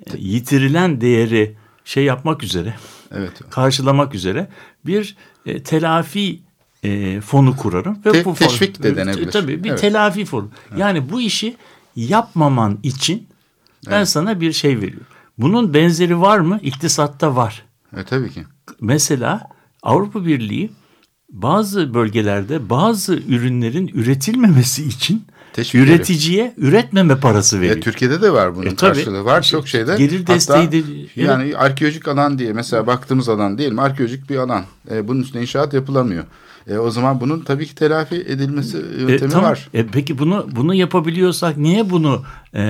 e, yitirilen değeri şey yapmak üzere, Evet. karşılamak üzere bir e, telafi e, fonu kurarım. Ve Te- bu teşvik de denebilir. Tabii bir Evet. telafi fonu. Yani bu işi yapmaman için ben sana bir şey veriyorum. Bunun benzeri var mı? İktisatta var. E, tabii ki. Mesela Avrupa Birliği bazı bölgelerde bazı ürünlerin üretilmemesi için Teşvik üreticiye üretmeme parası E, veriyor. Türkiye'de de var bunun E, tabii. karşılığı. Var çok şeyde. Gelir Hatta desteği de- yani arkeolojik alan diye mesela baktığımız alan değil mi? Arkeolojik bir alan. E, bunun üstüne inşaat yapılamıyor. E, o zaman bunun tabii ki telafi edilmesi yöntemi E, tamam. var. E, peki bunu bunu yapabiliyorsak niye bunu e,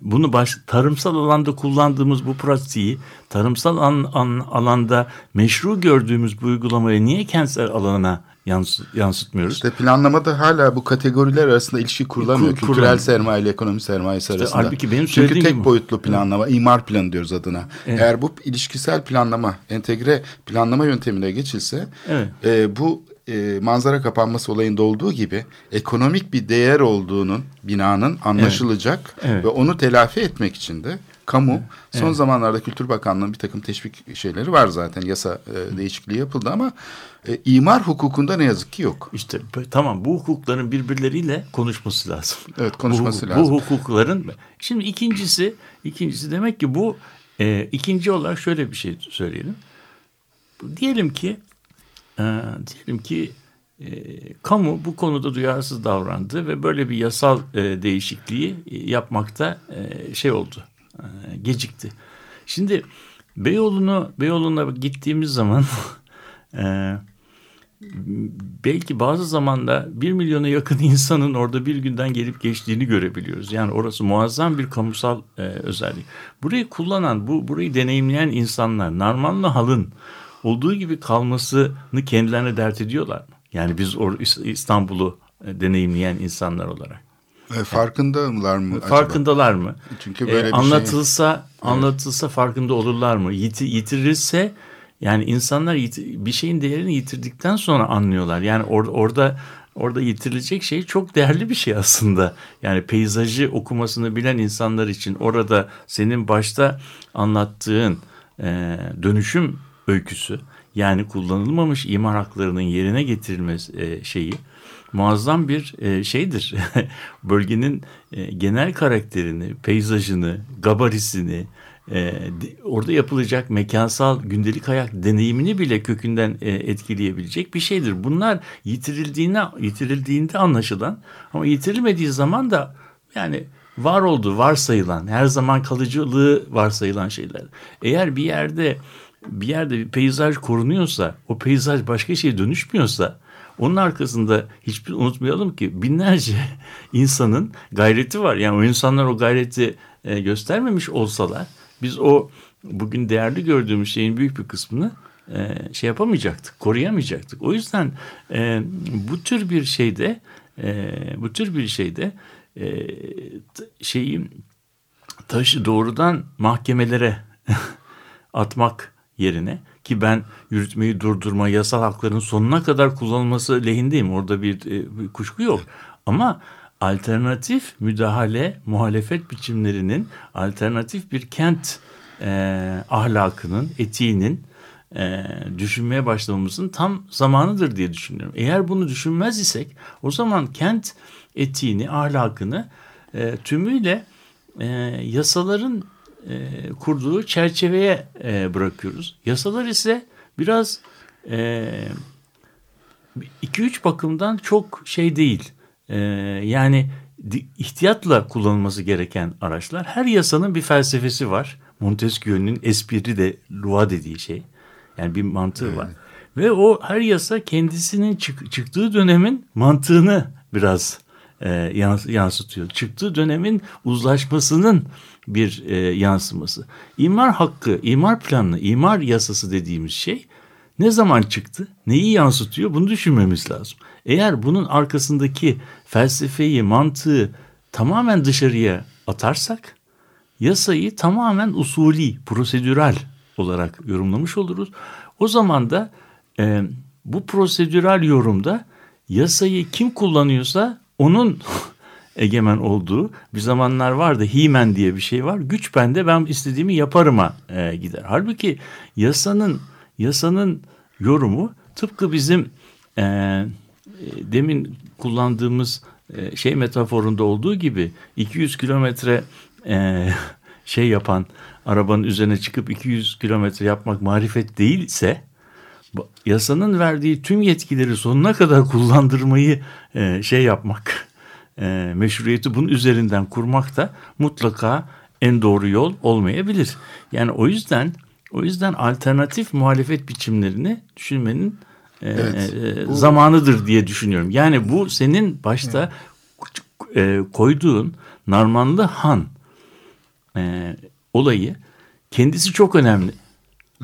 bunu baş, tarımsal alanda kullandığımız bu pratiği tarımsal an- an- alanda meşru gördüğümüz bu uygulamayı niye kentsel alana yansı- yansıtmıyoruz? İşte planlamada hala bu kategoriler arasında ilişki kurulamıyor. Kur- Kültürel sermaye ile ekonomi sermayesi arasında. halbuki benim Çünkü tek gibi- boyutlu planlama, imar planı diyoruz adına. Eğer bu ilişkisel planlama, entegre planlama yöntemine geçilse Evet. e, bu e, manzara kapanması olayında olduğu gibi ekonomik bir değer olduğunun binanın anlaşılacak Evet. ve onu telafi etmek için de kamu son zamanlarda Kültür Bakanlığı'nın bir takım teşvik şeyleri var zaten yasa e, değişikliği yapıldı ama e, imar hukukunda ne yazık ki yok. İşte tamam bu hukukların birbirleriyle konuşması lazım. Evet, konuşması bu, lazım. Bu hukukların şimdi ikincisi ikincisi demek ki bu e, ikinci olarak şöyle bir şey söyleyelim. Diyelim ki e, diyelim ki e, kamu bu konuda duyarsız davrandı ve böyle bir yasal e, değişikliği e, yapmakta e, şey oldu gecikti. Şimdi Beyoğlu'nu Beyoğlu'na gittiğimiz zaman *laughs* e, belki bazı zamanda bir milyona yakın insanın orada bir günden gelip geçtiğini görebiliyoruz. Yani orası muazzam bir kamusal e, özellik. Burayı kullanan, bu burayı deneyimleyen insanlar Narmanlı halın olduğu gibi kalmasını kendilerine dert ediyorlar mı? Yani biz İstanbul'u e, deneyimleyen insanlar olarak. E, farkındalar mı acaba? Farkındalar mı? Çünkü E, böyle bir şey- anlatılsa anlatılsa farkında olurlar mı? Yiti, yitirilirse yani insanlar yiti- bir şeyin değerini yitirdikten sonra anlıyorlar. Yani or, orada orada yitirilecek şey çok değerli bir şey aslında. Yani peyzajı okumasını bilen insanlar için orada senin başta anlattığın e, dönüşüm öyküsü yani kullanılmamış imar haklarının yerine getirilmesi e, şeyi muazzam bir e, şeydir. *laughs* Bölgenin e, genel karakterini, peyzajını, gabarisini, e, orada yapılacak mekansal gündelik hayat deneyimini bile kökünden e, etkileyebilecek bir şeydir. Bunlar yitirildiğine yitirildiğinde anlaşılan ama yitirilmediği zaman da yani var olduğu varsayılan, her zaman kalıcılığı varsayılan şeyler. Eğer bir yerde bir yerde bir peyzaj korunuyorsa, o peyzaj başka şeye dönüşmüyorsa Onun arkasında hiçbir unutmayalım ki binlerce *laughs* insanın gayreti var. Yani o insanlar o gayreti e, göstermemiş olsalar biz o bugün değerli gördüğümüz şeyin büyük bir kısmını e, şey yapamayacaktık, koruyamayacaktık. O yüzden e, bu tür bir şeyde bu tür bir şeyde şeyi taşı doğrudan mahkemelere *laughs* atmak yerine ki ben yürütmeyi durdurma yasal hakların sonuna kadar kullanılması lehindeyim. Orada bir, e, bir kuşku yok. Ama alternatif müdahale muhalefet biçimlerinin alternatif bir kent e, ahlakının, etiğinin e, düşünmeye başlamamızın tam zamanıdır diye düşünüyorum. Eğer bunu düşünmez isek o zaman kent etiğini, ahlakını e, tümüyle e, yasaların e, kurduğu çerçeveye e, bırakıyoruz. Yasalar ise biraz e, iki üç bakımdan çok şey değil. E, yani ihtiyatla kullanılması gereken araçlar. Her yasanın bir felsefesi var. Montesquieu'nun espri de loi dediği şey. Yani bir mantığı var. Ve o her yasa kendisinin çık- çıktığı dönemin mantığını biraz e, yans- yansıtıyor. Çıktığı dönemin uzlaşmasının bir e, yansıması. İmar hakkı, imar planı, imar yasası dediğimiz şey ne zaman çıktı, neyi yansıtıyor bunu düşünmemiz lazım. Eğer bunun arkasındaki felsefeyi, mantığı tamamen dışarıya atarsak yasayı tamamen usulî, prosedürel olarak yorumlamış oluruz. O zaman da e, bu prosedürel yorumda yasayı kim kullanıyorsa onun *laughs* egemen olduğu bir zamanlar vardı. Himen diye bir şey var. Güç bende ben istediğimi yaparıma e, gider. Halbuki yasanın yasanın yorumu tıpkı bizim e, demin kullandığımız e, şey metaforunda olduğu gibi 200 kilometre e, *laughs* şey yapan arabanın üzerine çıkıp 200 kilometre yapmak marifet değilse yasanın verdiği tüm yetkileri sonuna kadar kullandırmayı e, şey yapmak e, meşruiyeti bunun üzerinden kurmak da mutlaka en doğru yol olmayabilir. Yani o yüzden o yüzden alternatif muhalefet biçimlerini düşünmenin e, Evet, e, bu- zamanıdır diye düşünüyorum. Yani bu senin başta e, koyduğun Narmanlı Han e, olayı kendisi çok önemli.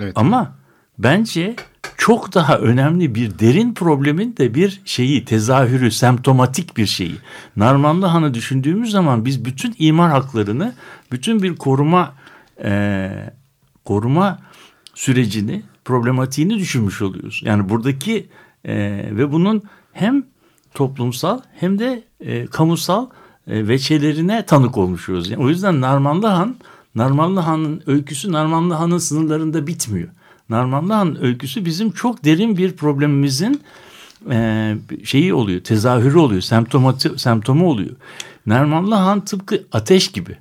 Evet. Ama bence çok daha önemli bir derin problemin de bir şeyi, tezahürü, semptomatik bir şeyi. Narmanlı Han'ı düşündüğümüz zaman biz bütün imar haklarını, bütün bir koruma e, koruma sürecini, problematiğini düşünmüş oluyoruz. Yani buradaki e, ve bunun hem toplumsal hem de e, kamusal e, veçelerine tanık olmuş oluyoruz. Yani o yüzden Narmanlı Han, Narmanlı Han'ın öyküsü Narmanlı Han'ın sınırlarında bitmiyor. Narmanlı Han öyküsü bizim çok derin bir problemimizin e, şeyi oluyor, tezahürü oluyor, semptomati, semptomu oluyor. Narmanlı Han tıpkı ateş gibi.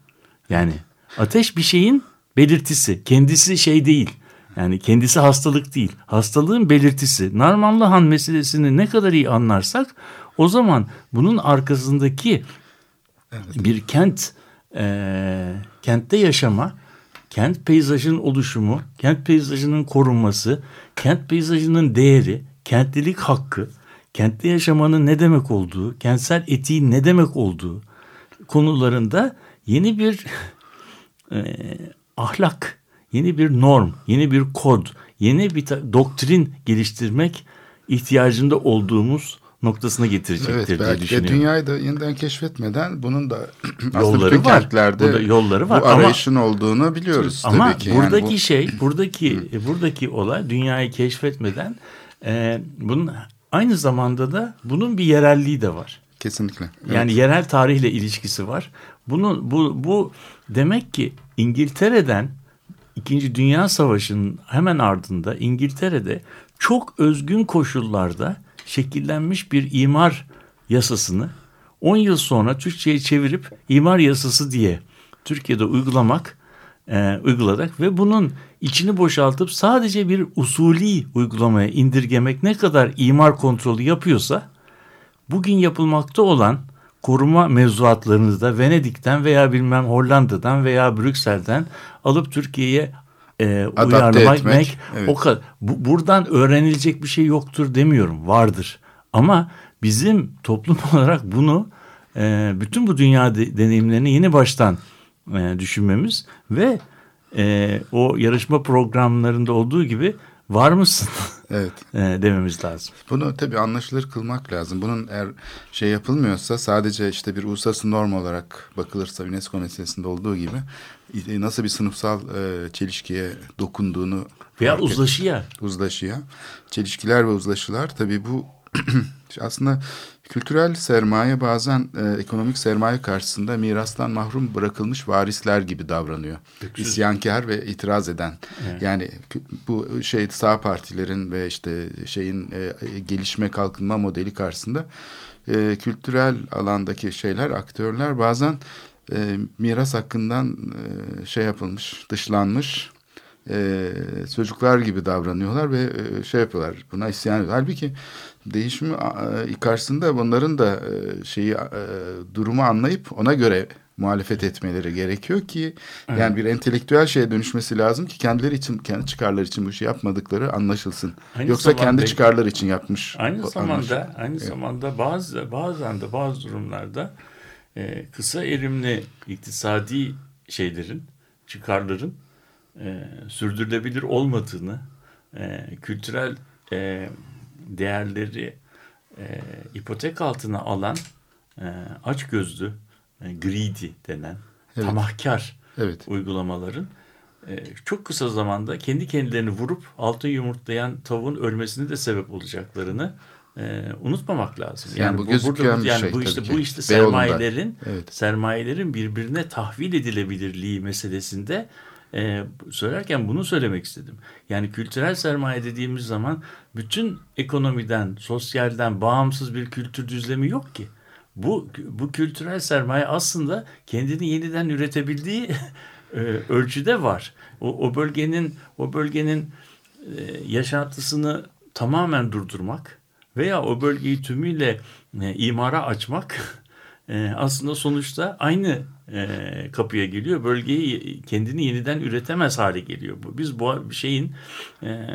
Yani ateş bir şeyin belirtisi, kendisi şey değil. Yani kendisi hastalık değil. Hastalığın belirtisi. Narmanlı Han meselesini ne kadar iyi anlarsak o zaman bunun arkasındaki bir kent e, kentte yaşama, kent peyzajının oluşumu, kent peyzajının korunması, kent peyzajının değeri, kentlilik hakkı, kentte yaşamanın ne demek olduğu, kentsel etiğin ne demek olduğu konularında yeni bir e, ahlak, yeni bir norm, yeni bir kod, yeni bir doktrin geliştirmek ihtiyacında olduğumuz noktasına getirecektir Evet diye belki de düşünüyorum. dünyayı da yeniden keşfetmeden bunun da *clears throat* Yolları var. kentlerde Burada yolları var bu ama- arayışın olduğunu biliyoruz Ama tabii ki. Yani buradaki bu- şey, buradaki e, buradaki olay dünyayı keşfetmeden e, bunun aynı zamanda da bunun bir yerelliği de var. kesinlikle. Yani yerel tarihle ilişkisi var. Bunun bu bu demek ki İngiltere'den İkinci Dünya Savaşı'nın hemen ardında İngiltere'de çok özgün koşullarda şekillenmiş bir imar yasasını 10 yıl sonra Türkçe'ye çevirip imar yasası diye Türkiye'de uygulamak e, uyguladık ve bunun içini boşaltıp sadece bir usulî uygulamaya indirgemek ne kadar imar kontrolü yapıyorsa bugün yapılmakta olan koruma mevzuatlarını da Venedik'ten veya bilmem Hollanda'dan veya Brüksel'den alıp Türkiye'ye e, Adapte uyarlamak etmek, evet. o kadar bu, buradan öğrenilecek bir şey yoktur demiyorum vardır Ama bizim toplum *laughs* olarak bunu e, bütün bu dünya de- deneyimlerini yeni baştan e, düşünmemiz ve e, o yarışma programlarında olduğu gibi var mısın *laughs* Evet. e, dememiz lazım. Bunu tabii anlaşılır kılmak lazım. Bunun eğer şey yapılmıyorsa sadece işte bir uluslararası norm olarak bakılırsa UNESCO meselesinde olduğu gibi nasıl bir sınıfsal e, çelişkiye dokunduğunu Veya fark et- uzlaşıya. uzlaşıya. Çelişkiler ve uzlaşılar tabii bu *clears throat* aslında kültürel sermaye bazen e, ekonomik sermaye karşısında mirastan mahrum bırakılmış varisler gibi davranıyor. İsyankar ve itiraz eden. Yani kü- bu şey sağ partilerin ve işte şeyin e, gelişme kalkınma modeli karşısında e, kültürel alandaki şeyler aktörler bazen e, miras hakkından e, şey yapılmış, dışlanmış e, çocuklar gibi davranıyorlar ve e, şey yapıyorlar buna isyan ediyorlar. Halbuki değişim e, karşısında bunların da e, şeyi e, durumu anlayıp ona göre muhalefet etmeleri gerekiyor ki yani bir entelektüel şeye dönüşmesi lazım ki kendileri için kendi çıkarları için bu işi yapmadıkları anlaşılsın. Aynı Yoksa zamanda- kendi çıkarları için yapmış. Aynı zamanda anlaşılır. aynı zamanda bazı bazen de bazı durumlarda e, kısa erimli iktisadi şeylerin çıkarların e, sürdürülebilir olmadığını e, kültürel e, değerleri e, ipotek altına alan e, açgözlü e, greedy denen Evet. tamahkar Evet. uygulamaların e, çok kısa zamanda kendi kendilerini vurup altın yumurtlayan tavuğun ölmesine de sebep olacaklarını e, unutmamak lazım. Yani bu gözüken bir yani şey bu işte bu işte sermayelerin Evet. sermayelerin birbirine tahvil edilebilirliği meselesinde e, söylerken bunu söylemek istedim. Yani kültürel sermaye dediğimiz zaman bütün ekonomiden, sosyalden bağımsız bir kültür düzlemi yok ki. Bu bu kültürel sermaye aslında kendini yeniden üretebildiği *laughs* e, ölçüde var. O, o bölgenin o bölgenin e, yaşantısını tamamen durdurmak veya o bölgeyi tümüyle e, imara açmak *laughs* e, aslında sonuçta aynı e, kapıya geliyor. Bölgeyi kendini yeniden üretemez hale geliyor. Bu Biz bu şeyin e,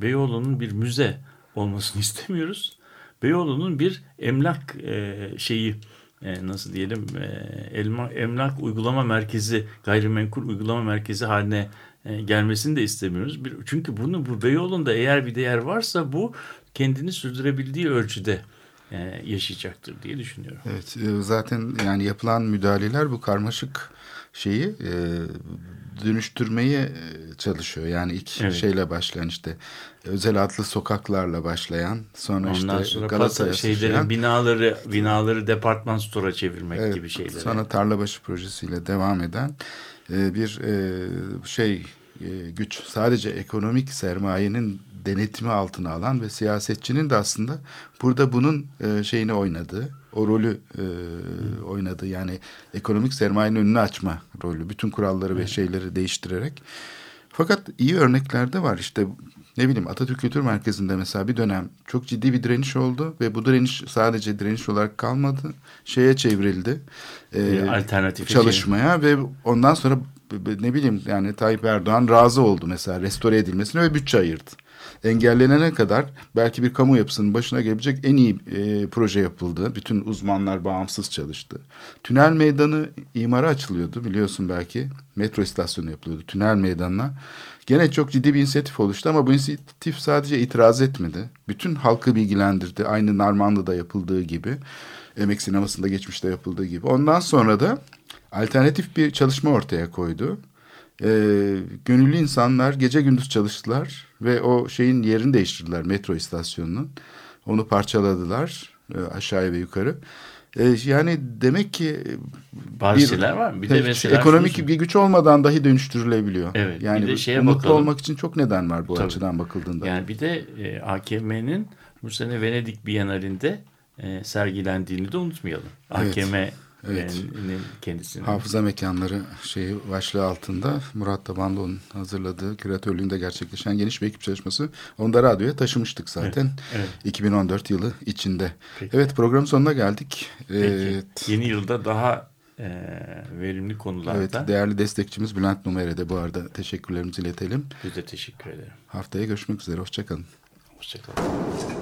Beyoğlu'nun bir müze olmasını *laughs* istemiyoruz. Beyoğlu'nun bir emlak e, şeyi e, nasıl diyelim e, elma, emlak uygulama merkezi gayrimenkul uygulama merkezi haline e, gelmesini de istemiyoruz. Çünkü bunu bu Beyoğlu'nda eğer bir değer varsa bu kendini sürdürebildiği ölçüde e, yaşayacaktır diye düşünüyorum. Evet e, zaten yani yapılan müdahaleler bu karmaşık şeyi e, dönüştürmeye çalışıyor. Yani ilk Evet. şeyle başlayan işte özel adlı sokaklarla başlayan sonra Ondan işte sonra Galata'ya pata, şeyleri binaları binaları departman store'a çevirmek evet, gibi şeyler. Sonra Tarlabaşı projesiyle devam eden bir şey güç sadece ekonomik sermayenin denetimi altına alan ve siyasetçinin de aslında burada bunun e, şeyini oynadığı, o rolü e, oynadığı yani ekonomik sermayenin önünü açma rolü. Bütün kuralları ve şeyleri değiştirerek. Fakat iyi örnekler de var. İşte ne bileyim Atatürk Kültür Merkezi'nde mesela bir dönem çok ciddi bir direniş oldu ve bu direniş sadece direniş olarak kalmadı. Şeye çevrildi. e, alternatif çalışmaya ve ondan sonra ne bileyim yani Tayyip Erdoğan razı oldu mesela restore edilmesine ve bütçe ayırdı. Engellenene kadar belki bir kamu yapısının başına gelebilecek en iyi e, proje yapıldı. Bütün uzmanlar bağımsız çalıştı. Tünel meydanı imara açılıyordu biliyorsun belki. Metro istasyonu yapılıyordu tünel meydanına. Gene çok ciddi bir inisiyatif oluştu ama bu inisiyatif sadece itiraz etmedi. Bütün halkı bilgilendirdi. Aynı Narmanlı'da yapıldığı gibi. Emek sinemasında geçmişte yapıldığı gibi. Ondan sonra da alternatif bir çalışma ortaya koydu. Ee, gönüllü insanlar gece gündüz çalıştılar ve o şeyin yerini değiştirdiler metro istasyonunun. Onu parçaladılar e, aşağıya ve yukarı. E, yani demek ki Bazı şeyler var. Bir de mesela ekonomik şunu- bir güç olmadan dahi dönüştürülebiliyor. Evet, bir yani de şeye mutlu bakalım. olmak için çok neden var bu Tabii. açıdan bakıldığında. Yani bir de e, AKM'nin bu sene Venedik Bienalinde e, sergilendiğini de unutmayalım. Evet, AKM'nin evet. kendisinin. Hafıza mekanları şeyi başlığı altında Murat Tabanlıoğlu'nun hazırladığı küratörlüğünde gerçekleşen geniş bir ekip çalışması. Onu da radyoya taşımıştık zaten. evet. 2014 yılı içinde. Peki. Evet programın sonuna geldik. Peki. Evet. Yeni yılda daha e, verimli konularda Evet, değerli destekçimiz Bülent Numer'e bu arada teşekkürlerimizi iletelim. biz de teşekkür ederim. Haftaya görüşmek üzere. Hoşçakalın. Hoşçakalın.